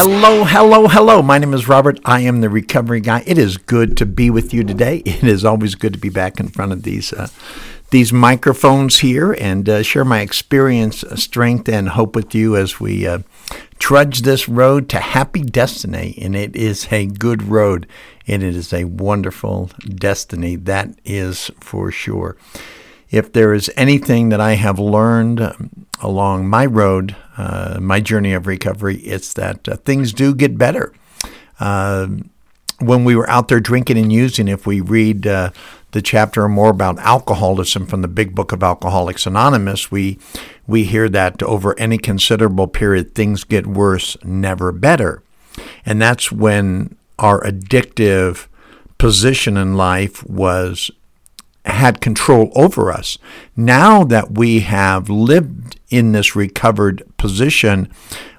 Hello, hello, hello. My name is Robert. I am the recovery guy. It is good to be with you today. It is always good to be back in front of these uh, these microphones here and uh, share my experience, uh, strength, and hope with you as we uh, trudge this road to happy destiny. And it is a good road, and it is a wonderful destiny. That is for sure. If there is anything that I have learned um, along my road, uh, my journey of recovery, it's that uh, things do get better. Uh, when we were out there drinking and using, if we read uh, the chapter or more about alcoholism from the Big Book of Alcoholics Anonymous, we we hear that over any considerable period, things get worse, never better, and that's when our addictive position in life was had control over us. Now that we have lived in this recovered position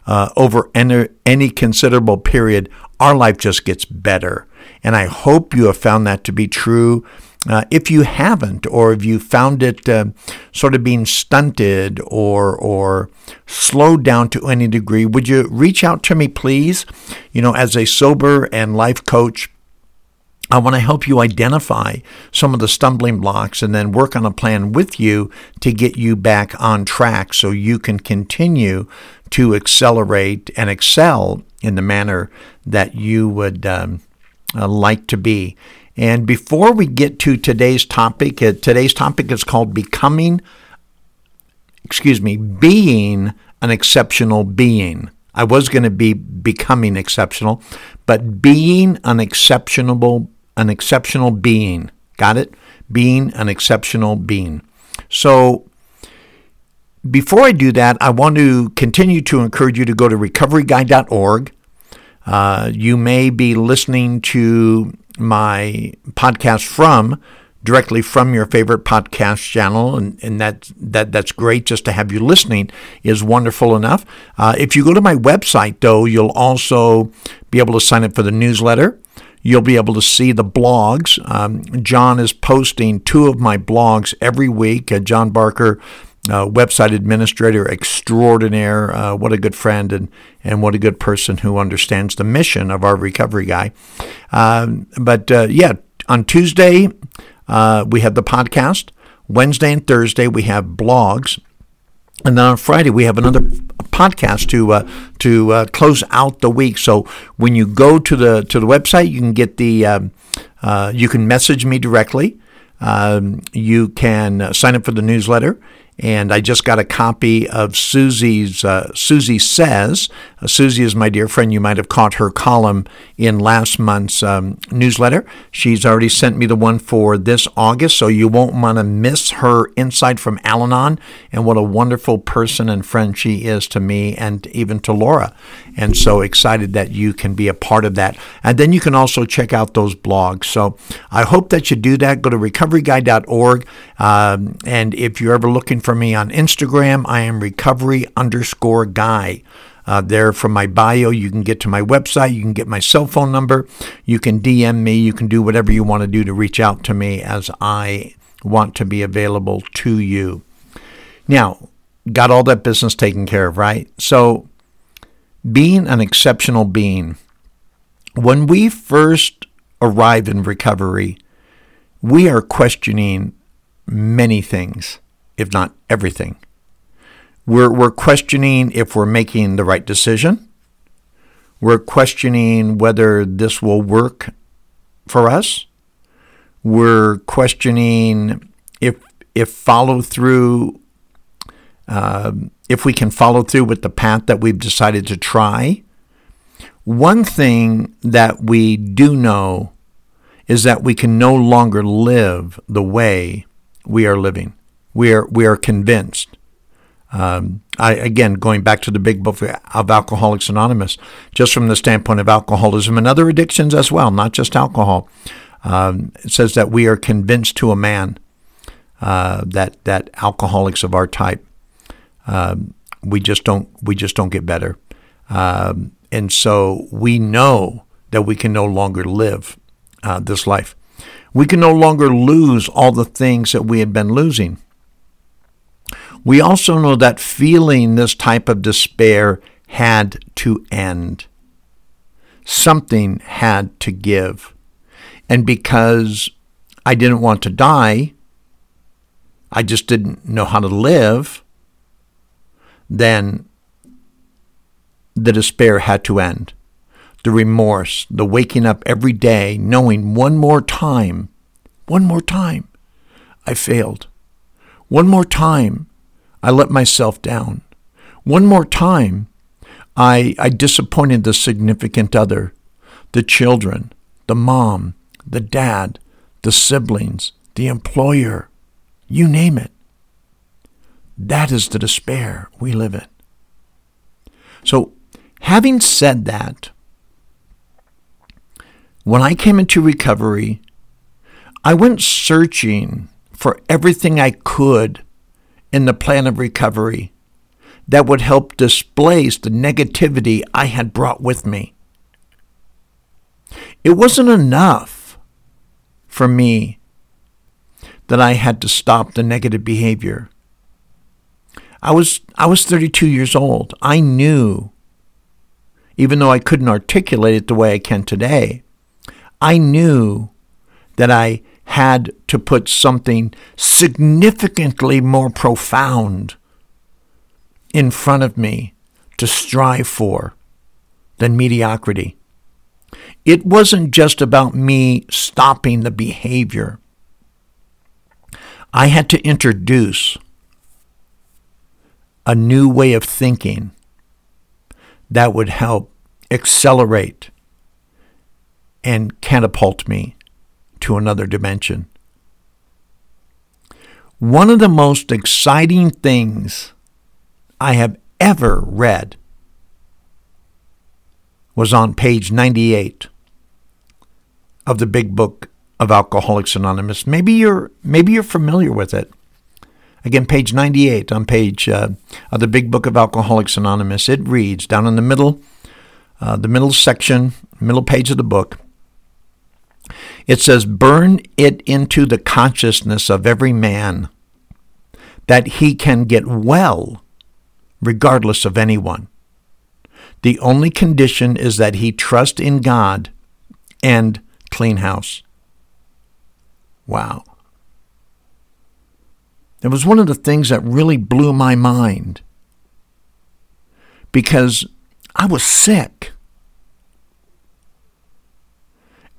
uh, over any, any considerable period, our life just gets better. And I hope you have found that to be true. Uh, if you haven't, or if you found it uh, sort of being stunted or or slowed down to any degree, would you reach out to me, please? You know, as a sober and life coach, I want to help you identify some of the stumbling blocks and then work on a plan with you to get you back on track so you can continue to accelerate and excel in the manner that you would um, uh, like to be. And before we get to today's topic, uh, today's topic is called Becoming, excuse me, Being an Exceptional Being. I was going to be becoming exceptional, but being an exceptional an exceptional being. Got it? Being an exceptional being. So, before I do that, I want to continue to encourage you to go to recoveryguy.org. Uh, you may be listening to my podcast from directly from your favorite podcast channel, and, and that, that that's great just to have you listening is wonderful enough. Uh, if you go to my website, though, you'll also be able to sign up for the newsletter. You'll be able to see the blogs. Um, John is posting two of my blogs every week. Uh, John Barker, uh, website administrator extraordinaire. Uh, what a good friend and, and what a good person who understands the mission of our recovery guy. Um, but uh, yeah, on Tuesday, uh, we have the podcast. Wednesday and Thursday, we have blogs. And then on Friday, we have another podcast to uh, to uh, close out the week. So when you go to the to the website, you can get the um, uh, you can message me directly. Um, you can sign up for the newsletter, and I just got a copy of Susie's uh, Susie Says. Uh, Susie is my dear friend. You might have caught her column in last month's um, newsletter. She's already sent me the one for this August, so you won't want to miss her insight from Al Anon and what a wonderful person and friend she is to me and even to Laura. And so excited that you can be a part of that. And then you can also check out those blogs. So I hope that you do that. Go to recoveryguy.org. Um, and if you're ever looking for me on Instagram, I am recovery underscore guy. Uh, there from my bio, you can get to my website, you can get my cell phone number, you can DM me, you can do whatever you want to do to reach out to me as I want to be available to you. Now, got all that business taken care of, right? So, being an exceptional being, when we first arrive in recovery, we are questioning many things, if not everything. We're, we're questioning if we're making the right decision. We're questioning whether this will work for us. We're questioning if if follow through, uh, if we can follow through with the path that we've decided to try. One thing that we do know is that we can no longer live the way we are living. We are, we are convinced. Um, I, again, going back to the big book of Alcoholics Anonymous, just from the standpoint of alcoholism and other addictions as well, not just alcohol, um, it says that we are convinced to a man uh, that that alcoholics of our type, um, we just don't we just don't get better, um, and so we know that we can no longer live uh, this life. We can no longer lose all the things that we had been losing. We also know that feeling this type of despair had to end. Something had to give. And because I didn't want to die, I just didn't know how to live, then the despair had to end. The remorse, the waking up every day knowing one more time, one more time, I failed. One more time, I let myself down. One more time, I, I disappointed the significant other, the children, the mom, the dad, the siblings, the employer, you name it. That is the despair we live in. So, having said that, when I came into recovery, I went searching for everything I could in the plan of recovery that would help displace the negativity I had brought with me. It wasn't enough for me that I had to stop the negative behavior. I was I was 32 years old. I knew even though I couldn't articulate it the way I can today, I knew that I had to put something significantly more profound in front of me to strive for than mediocrity. It wasn't just about me stopping the behavior. I had to introduce a new way of thinking that would help accelerate and catapult me to another dimension. One of the most exciting things I have ever read was on page 98 of the big book of Alcoholics Anonymous. Maybe you're maybe you're familiar with it. Again, page 98 on page uh, of the big book of Alcoholics Anonymous. It reads down in the middle, uh, the middle section, middle page of the book. It says, Burn it into the consciousness of every man that he can get well regardless of anyone. The only condition is that he trust in God and clean house. Wow. It was one of the things that really blew my mind because I was sick.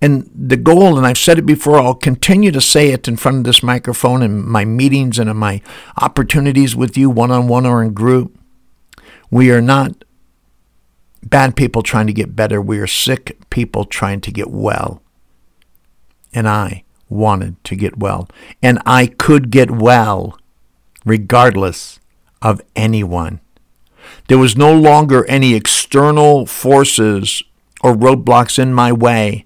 And the goal, and I've said it before, I'll continue to say it in front of this microphone in my meetings and in my opportunities with you, one on one or in group. We are not bad people trying to get better. We are sick people trying to get well. And I wanted to get well. And I could get well regardless of anyone. There was no longer any external forces or roadblocks in my way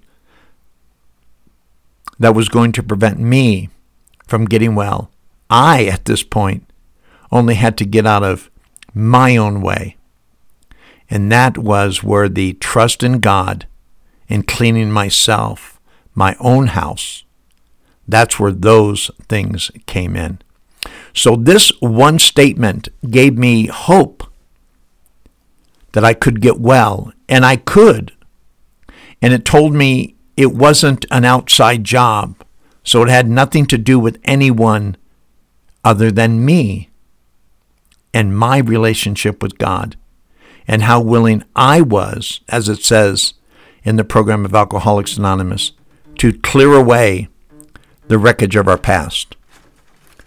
that was going to prevent me from getting well. I, at this point, only had to get out of my own way. And that was where the trust in God and cleaning myself, my own house, that's where those things came in. So this one statement gave me hope that I could get well, and I could. And it told me it wasn't an outside job, so it had nothing to do with anyone other than me and my relationship with God and how willing I was, as it says in the program of Alcoholics Anonymous, to clear away the wreckage of our past.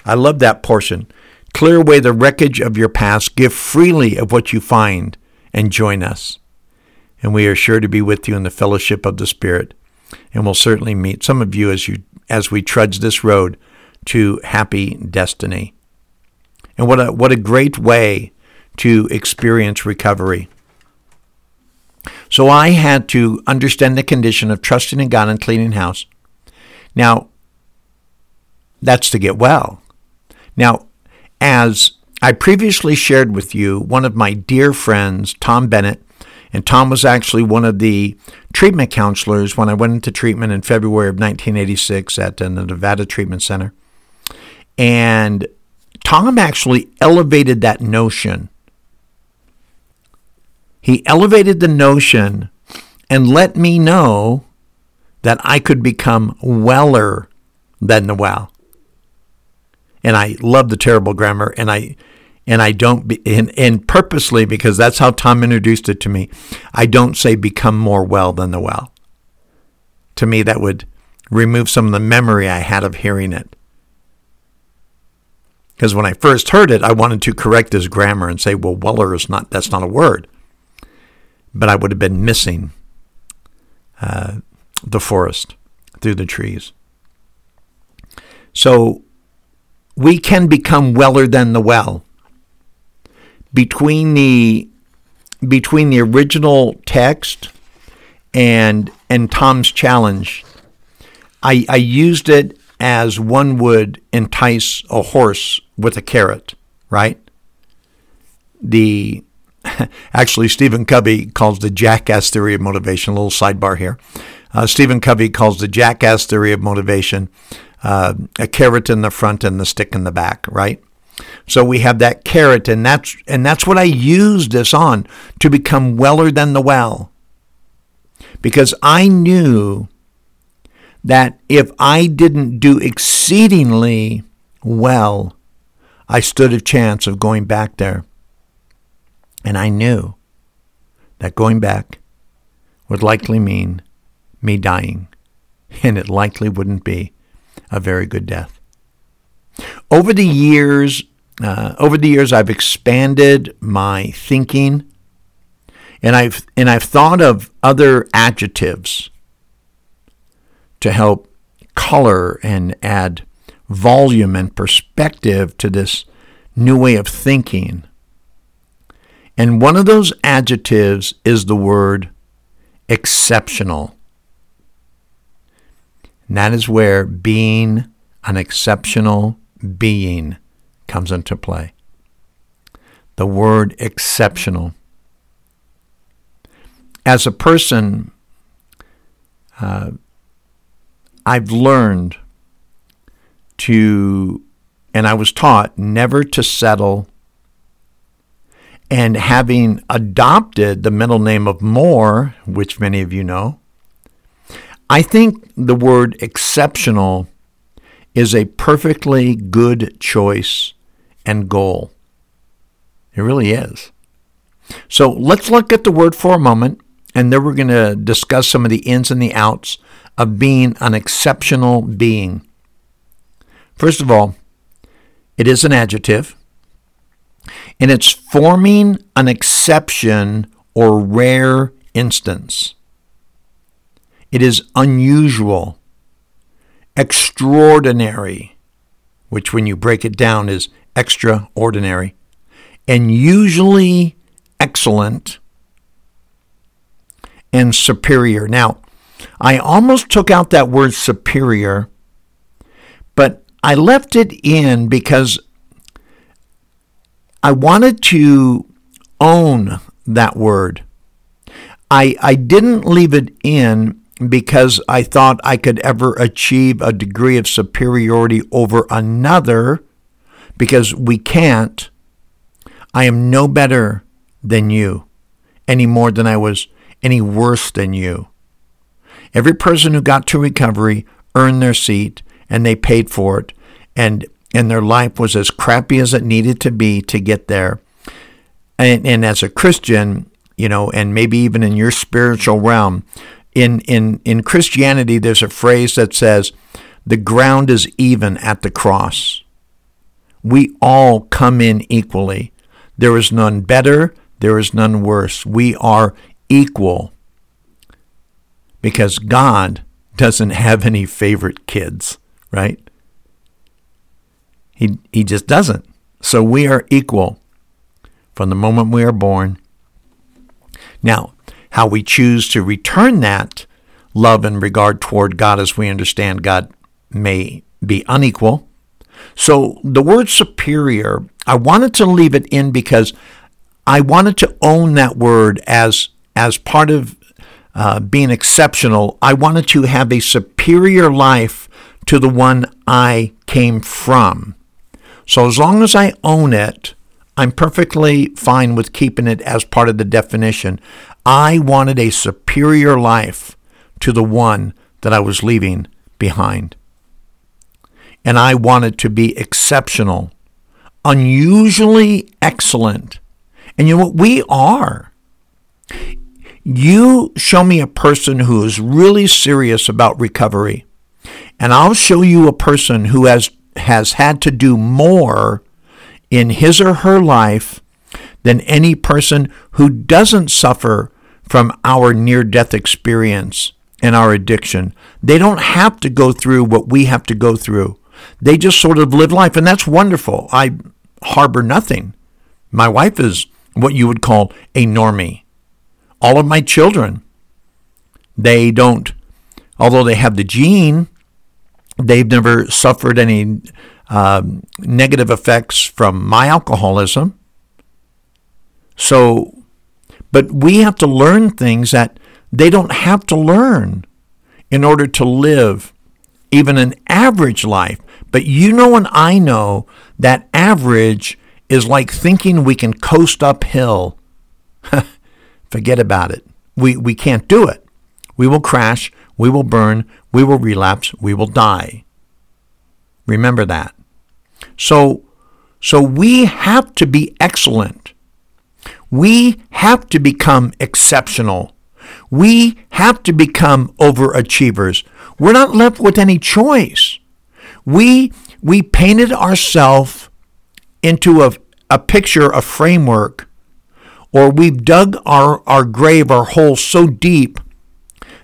I love that portion. Clear away the wreckage of your past, give freely of what you find, and join us. And we are sure to be with you in the fellowship of the Spirit and we'll certainly meet some of you as you as we trudge this road to happy destiny. And what a, what a great way to experience recovery. So I had to understand the condition of trusting in God and cleaning house. Now, that's to get well. Now, as I previously shared with you, one of my dear friends, Tom Bennet, and Tom was actually one of the treatment counselors when I went into treatment in February of 1986 at the Nevada Treatment Center. And Tom actually elevated that notion. He elevated the notion and let me know that I could become weller than the well. And I love the terrible grammar, and I and I don't be, and, and purposely because that's how Tom introduced it to me. I don't say become more well than the well. To me, that would remove some of the memory I had of hearing it. Because when I first heard it, I wanted to correct his grammar and say, well, Weller is not, that's not a word. But I would have been missing uh, the forest through the trees. So we can become weller than the well. Between the between the original text and and Tom's challenge, I, I used it as one would entice a horse with a carrot, right? The actually Stephen Covey calls the jackass theory of motivation. A little sidebar here. Uh, Stephen Covey calls the jackass theory of motivation uh, a carrot in the front and the stick in the back, right? So we have that carrot, and that's and that's what I used this on to become weller than the well, because I knew that if I didn't do exceedingly well, I stood a chance of going back there. And I knew that going back would likely mean me dying, and it likely wouldn't be a very good death. Over the years, uh, over the years, I've expanded my thinking, and I've and I've thought of other adjectives to help color and add volume and perspective to this new way of thinking. And one of those adjectives is the word exceptional. And that is where being an exceptional being comes into play. The word exceptional. As a person, uh, I've learned to, and I was taught never to settle. And having adopted the middle name of More, which many of you know, I think the word exceptional is a perfectly good choice and goal. It really is. So let's look at the word for a moment, and then we're going to discuss some of the ins and the outs of being an exceptional being. First of all, it is an adjective, and it's forming an exception or rare instance. It is unusual, extraordinary, which when you break it down is extraordinary, and usually excellent and superior. Now, I almost took out that word superior, but I left it in because I wanted to own that word. I, I didn't leave it in because I thought I could ever achieve a degree of superiority over another, because we can't. I am no better than you, any more than I was any worse than you. Every person who got to recovery earned their seat and they paid for it, and, and their life was as crappy as it needed to be to get there. And, and as a Christian, you know, and maybe even in your spiritual realm, in, in, in Christianity, there's a phrase that says, the ground is even at the cross. We all come in equally. There is none better, there is none worse. We are equal because God doesn't have any favorite kids, right? He, he just doesn't. So we are equal from the moment we are born. Now, how we choose to return that love and regard toward God as we understand God may be unequal. So the word superior, I wanted to leave it in because I wanted to own that word as as part of uh, being exceptional. I wanted to have a superior life to the one I came from. So as long as I own it, I'm perfectly fine with keeping it as part of the definition. I wanted a superior life to the one that I was leaving behind. And I wanted to be exceptional, unusually excellent. And you know what? We are. You show me a person who is really serious about recovery, and I'll show you a person who has has had to do more in his or her life than any person who doesn't suffer from our near death experience and our addiction. They don't have to go through what we have to go through. They just sort of live life, and that's wonderful. I harbor nothing. My wife is what you would call a normie. All of my children, they don't, although they have the gene, They've never suffered any um, negative effects from my alcoholism. So, but we have to learn things that they don't have to learn in order to live even an average life. But you know, and I know that average is like thinking we can coast uphill. Forget about it. We, we can't do it. We will crash. We will burn. We will relapse. We will die. Remember that. So, so we have to be excellent. We have to become exceptional. We have to become overachievers. We're not left with any choice. We, we painted ourselves into a, a picture, a framework, or we've dug our, our grave, our hole so deep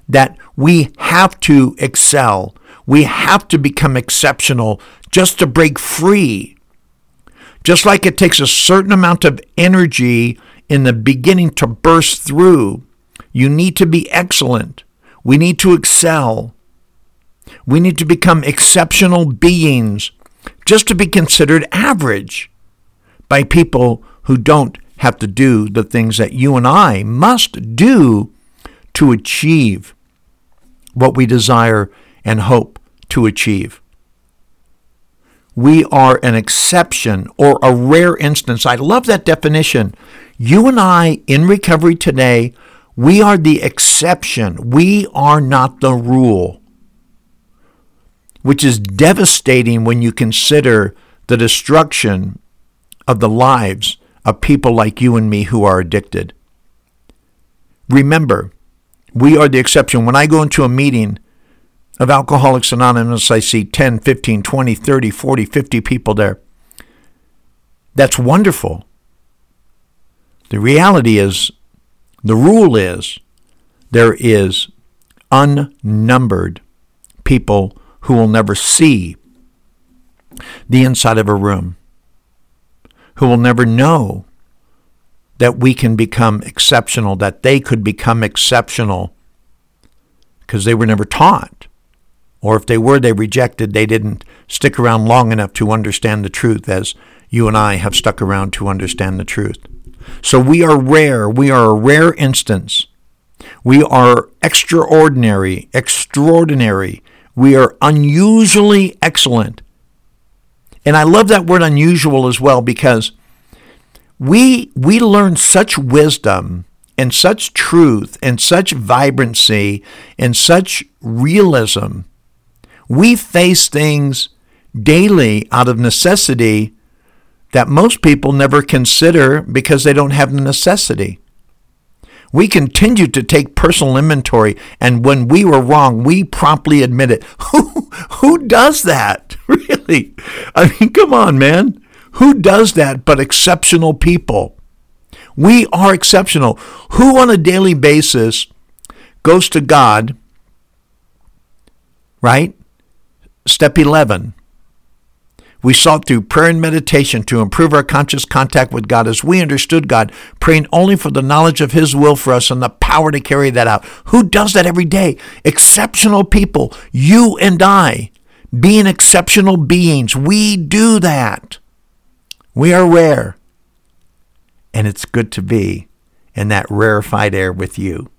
that we have to excel. We have to become exceptional just to break free. Just like it takes a certain amount of energy in the beginning to burst through, you need to be excellent. We need to excel. We need to become exceptional beings just to be considered average by people who don't have to do the things that you and I must do to achieve what we desire and hope to achieve. We are an exception or a rare instance. I love that definition. You and I in recovery today, we are the exception. We are not the rule, which is devastating when you consider the destruction of the lives of people like you and me who are addicted. Remember, we are the exception. When I go into a meeting of Alcoholics Anonymous, I see 10, 15, 20, 30, 40, 50 people there. That's wonderful. The reality is, the rule is, there is unnumbered people who will never see the inside of a room, who will never know that we can become exceptional, that they could become exceptional because they were never taught. Or if they were, they rejected, they didn't stick around long enough to understand the truth as you and I have stuck around to understand the truth. So we are rare. We are a rare instance. We are extraordinary, extraordinary. We are unusually excellent. And I love that word unusual as well because we we learn such wisdom and such truth and such vibrancy and such realism we face things daily out of necessity that most people never consider because they don't have the necessity. We continued to take personal inventory, and when we were wrong, we promptly admit it. Who, who does that? Really? I mean, come on, man. Who does that but exceptional people? We are exceptional. Who on a daily basis goes to God, right? Step 11. We sought through prayer and meditation to improve our conscious contact with God as we understood God, praying only for the knowledge of His will for us and the power to carry that out. Who does that every day? Exceptional people, you and I, being exceptional beings. We do that. We are rare. And it's good to be in that rarefied air with you.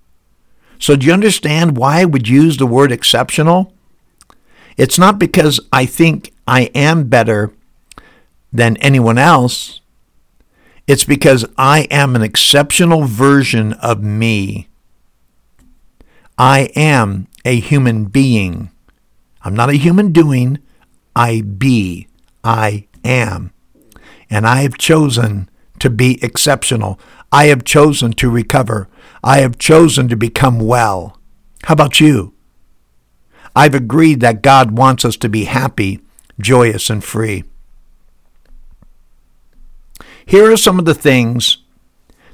So, do you understand why I would use the word exceptional? It's not because I think I am better than anyone else. It's because I am an exceptional version of me. I am a human being. I'm not a human doing. I be. I am. And I have chosen to be exceptional. I have chosen to recover. I have chosen to become well. How about you? I've agreed that God wants us to be happy, joyous, and free. Here are some of the things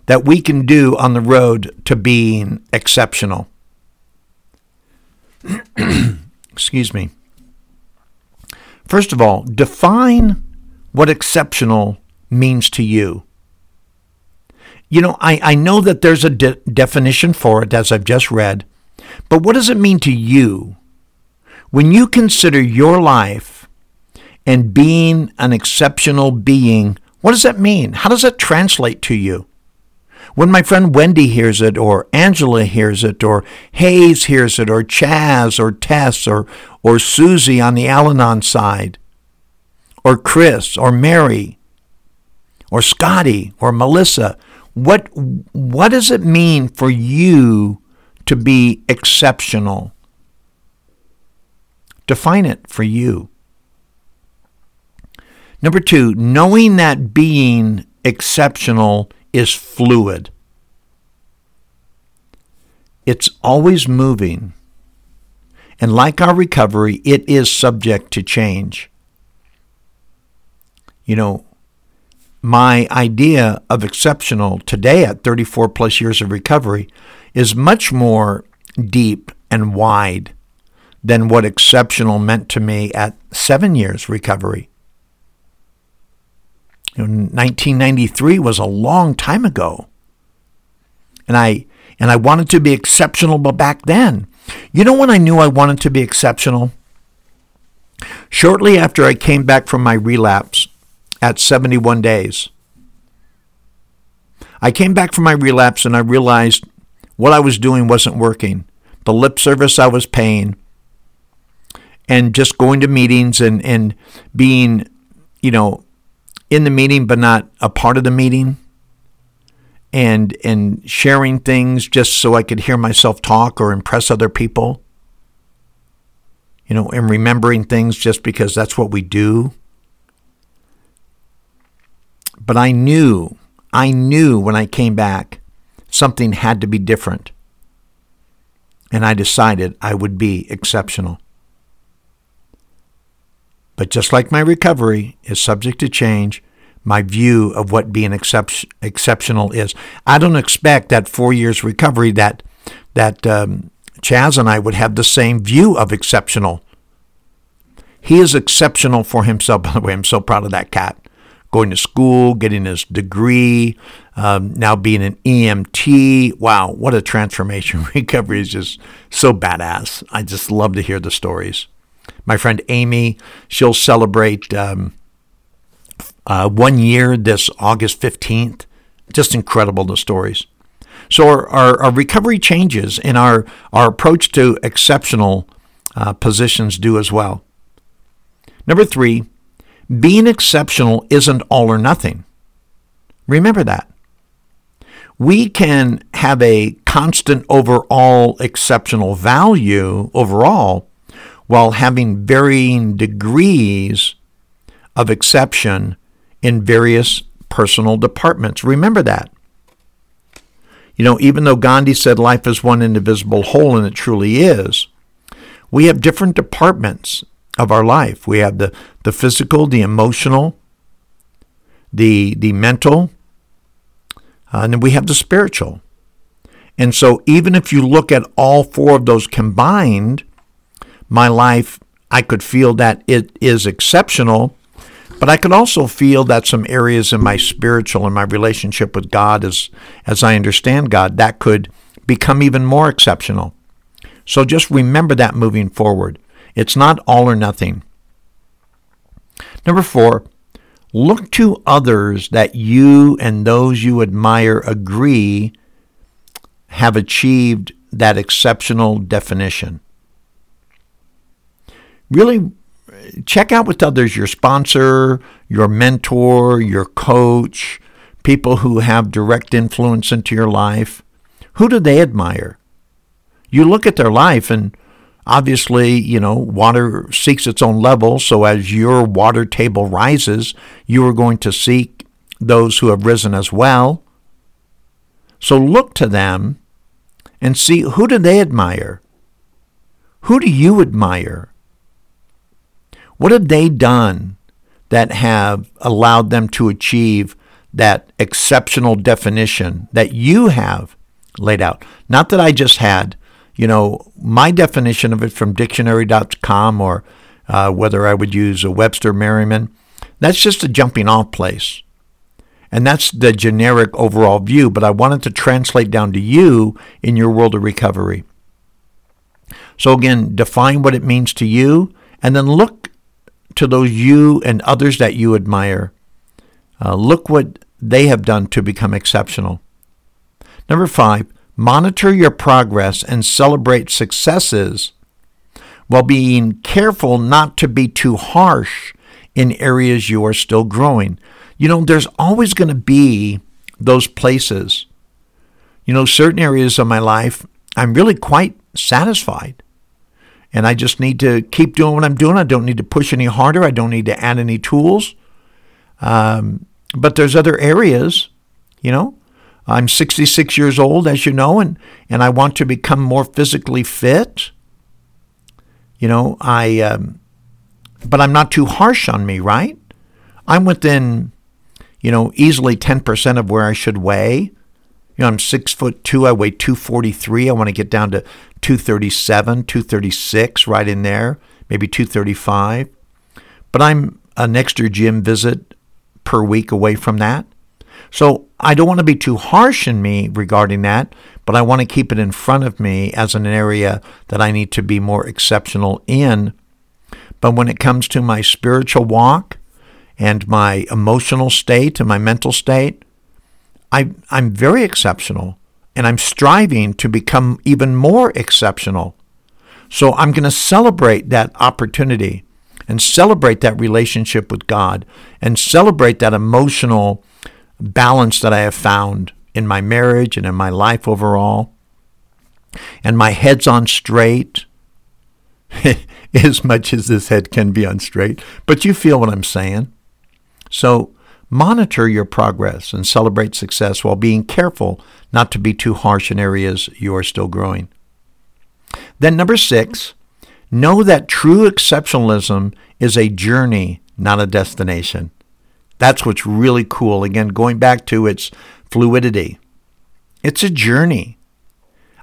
that we can do on the road to being exceptional. Excuse me. First of all, define what exceptional means to you you know, I, I know that there's a de- definition for it, as I've just read, but what does it mean to you? When you consider your life and being an exceptional being, what does that mean? How does that translate to you? When my friend Wendy hears it, or Angela hears it, or Hayes hears it, or Chaz, or Tess, or, or Susie on the Al Anon side, or Chris, or Mary, or Scotty, or Melissa, what what does it mean for you to be exceptional? Define it for you. Number 2, knowing that being exceptional is fluid. It's always moving. And like our recovery, it is subject to change. You know, my idea of exceptional today at 34 plus years of recovery is much more deep and wide than what exceptional meant to me at seven years recovery. You know, 1993 was a long time ago. And I and I wanted to be exceptional but back then. You know when I knew I wanted to be exceptional? Shortly after I came back from my relapse, at 71 days. I came back from my relapse and I realized what I was doing wasn't working. The lip service I was paying and just going to meetings and, and being, you know, in the meeting but not a part of the meeting and and sharing things just so I could hear myself talk or impress other people. You know, and remembering things just because that's what we do. But I knew, I knew when I came back, something had to be different. And I decided I would be exceptional. But just like my recovery is subject to change, my view of what being excep- exceptional is. I don't expect that four years recovery that that um, Chaz and I would have the same view of exceptional. He is exceptional for himself. By the way, I'm so proud of that cat going to school, getting his degree, um, now being an EMT. Wow, what a transformation. Recovery is just so badass. I just love to hear the stories. My friend Amy, she'll celebrate um, uh, one year this August 15th. Just incredible, the stories. So our, our, our recovery changes and our, our approach to exceptional uh, positions do as well. Number three, being exceptional isn't all or nothing. Remember that. We can have a constant overall exceptional value overall while having varying degrees of exception in various personal departments. Remember that. You know, even though Gandhi said life is one indivisible whole, and it truly is, we have different departments of our life. We have the, the physical, the emotional, the, the mental, uh, and then we have the spiritual. And so, even if you look at all four of those combined, my life, I could feel that it is exceptional, But I could also feel that some areas in my spiritual and my relationship with God, as, as I understand God, that could become even more exceptional. So just remember that moving forward. It's not all or nothing. Number four, look to others that you and those you admire agree have achieved that exceptional definition. Really check out with others your sponsor, your mentor, your coach, people who have direct influence into your life. Who do they admire? You look at their life and obviously, you know, water seeks its own level. So as your water table rises, you are going to seek those who have risen as well. So look to them and see who do they admire? Who do you admire? What have they done that have allowed them to achieve that exceptional definition that you have laid out? Not that I just had, you know, my definition of it from dictionary.com or uh, whether I would use a Webster Merriman. That's just a jumping off place. And that's the generic overall view, but I wanted to translate down to you in your world of recovery. So again, define what it means to you and then look to those you and others that you admire. Uh, look what they have done to become exceptional. Number five, monitor your progress and celebrate successes while being careful not to be too harsh in areas you are still growing. You know, there's always going to be those places. You know, certain areas of my life, I'm really quite satisfied and I just need to keep doing what I'm doing. I don't need to push any harder. I don't need to add any tools. Um, but there's other areas, you know. I'm 66 years old, as you know, and, and I want to become more physically fit. You know, I, um, but I'm not too harsh on me, right? I'm within, you know, easily 10% of where I should weigh. You know, I'm six foot two. I weigh 243. I want to get down to 237, 236, right in there, maybe 235. But I'm an extra gym visit per week away from that. So I don't want to be too harsh in me regarding that, but I want to keep it in front of me as an area that I need to be more exceptional in. But when it comes to my spiritual walk and my emotional state and my mental state, I, I'm very exceptional and I'm striving to become even more exceptional. So I'm going to celebrate that opportunity and celebrate that relationship with God and celebrate that emotional balance that I have found in my marriage and in my life overall. And my head's on straight, as much as this head can be on straight. But you feel what I'm saying. So Monitor your progress and celebrate success while being careful not to be too harsh in areas you are still growing. Then, number six, know that true exceptionalism is a journey, not a destination. That's what's really cool. Again, going back to its fluidity, it's a journey.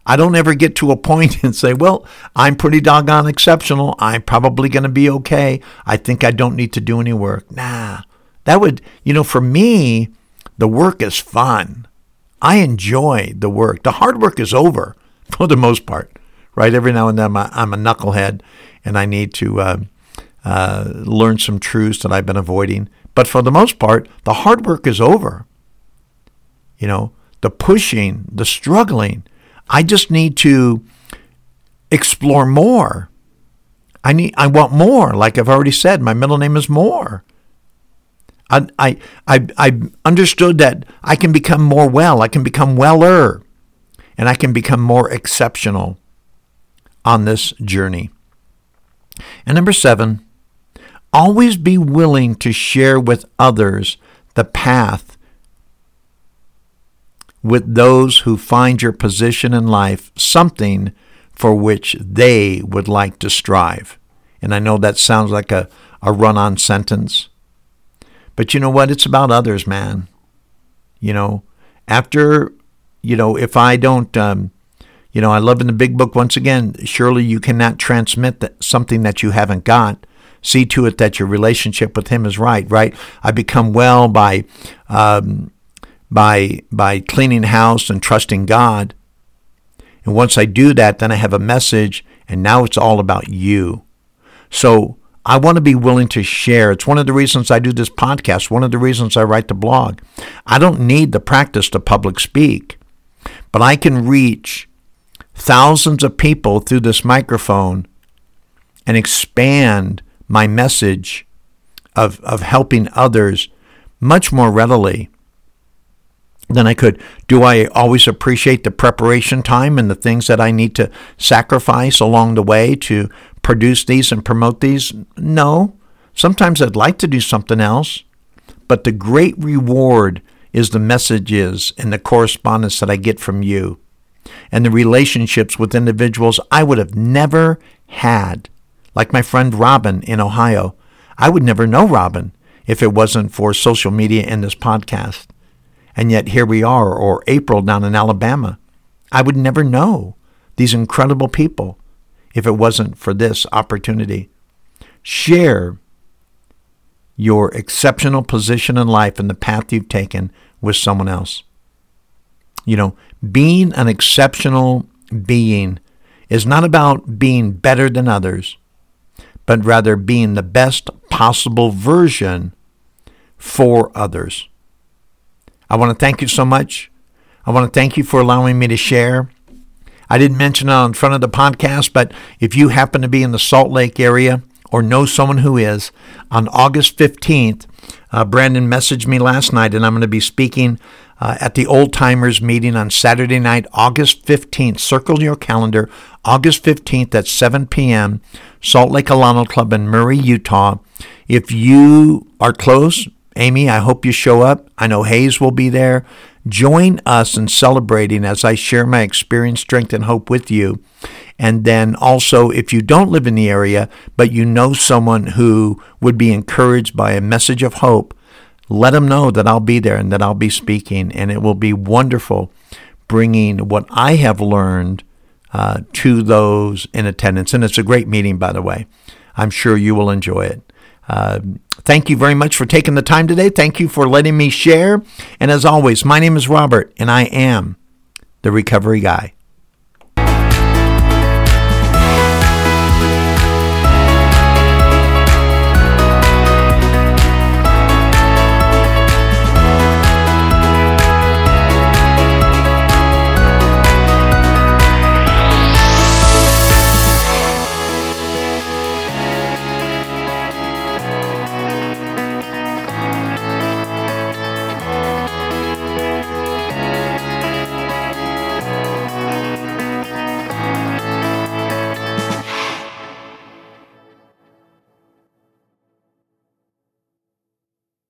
I don't ever get to a point and say, well, I'm pretty doggone exceptional. I'm probably going to be okay. I think I don't need to do any work. Nah, that would, you know, for me, the work is fun. I enjoy the work. The hard work is over for the most part, right? Every now and then I'm a, knucklehead and I need to uh, uh, learn some truths that I've been avoiding. But for the most part, the hard work is over. You know, the pushing, the struggling. I just need to explore more. I need I want more. Like I've already said, my middle name is more. I, I, I, I understood that I can become more well. I can become weller. And I can become more exceptional on this journey. And number seven, always be willing to share with others the path with those who find your position in life something for which they would like to strive. And I know that sounds like a, a run on sentence, but you know what? It's about others, man. You know, after, you know, if I don't, um, you know, I love in the big book once again, surely you cannot transmit that, something that you haven't got. see to it that your relationship with Him is right. Right? I become well by um, by by cleaning house and trusting God. And once I do that, then I have a message, and now it's all about you. So I want to be willing to share. It's one of the reasons I do this podcast, one of the reasons I write the blog. I don't need the practice to public speak, but I can reach thousands of people through this microphone and expand my message of, of helping others much more readily than I could. Do I always appreciate the preparation time and the things that I need to sacrifice along the way to produce these and promote these? No. Sometimes I'd like to do something else. But the great reward is the messages and the correspondence that I get from you and the relationships with individuals I would have never had. Like my friend Robin in Ohio. I would never know Robin if it wasn't for social media and this podcast. And yet here we are, or April down in Alabama. I would never know these incredible people if it wasn't for this opportunity. Share your exceptional position in life and the path you've taken with someone else. You know, being an exceptional being is not about being better than others, but rather being the best possible version for others. I want to thank you so much. I want to thank you for allowing me to share. I didn't mention it on front of the podcast, but if you happen to be in the Salt Lake area or know someone who is, on August 15th, uh, Brandon messaged me last night, and I'm going to be speaking uh, at the Old Timers meeting on Saturday night, August 15th. Circle your calendar, August 15th at 7 p.m., Salt Lake Alano Club in Murray, Utah. If you are close, Amy, I hope you show up. I know Hayes will be there. Join us in celebrating as I share my experience, strength, and hope with you. And then also, if you don't live in the area, but you know someone who would be encouraged by a message of hope, let them know that I'll be there and that I'll be speaking. And it will be wonderful bringing what I have learned uh, to those in attendance. And it's a great meeting, by the way. I'm sure you will enjoy it. Uh, thank you very much for taking the time today. Thank you for letting me share. And as always, my name is Robert, and I am the Recovery Guy.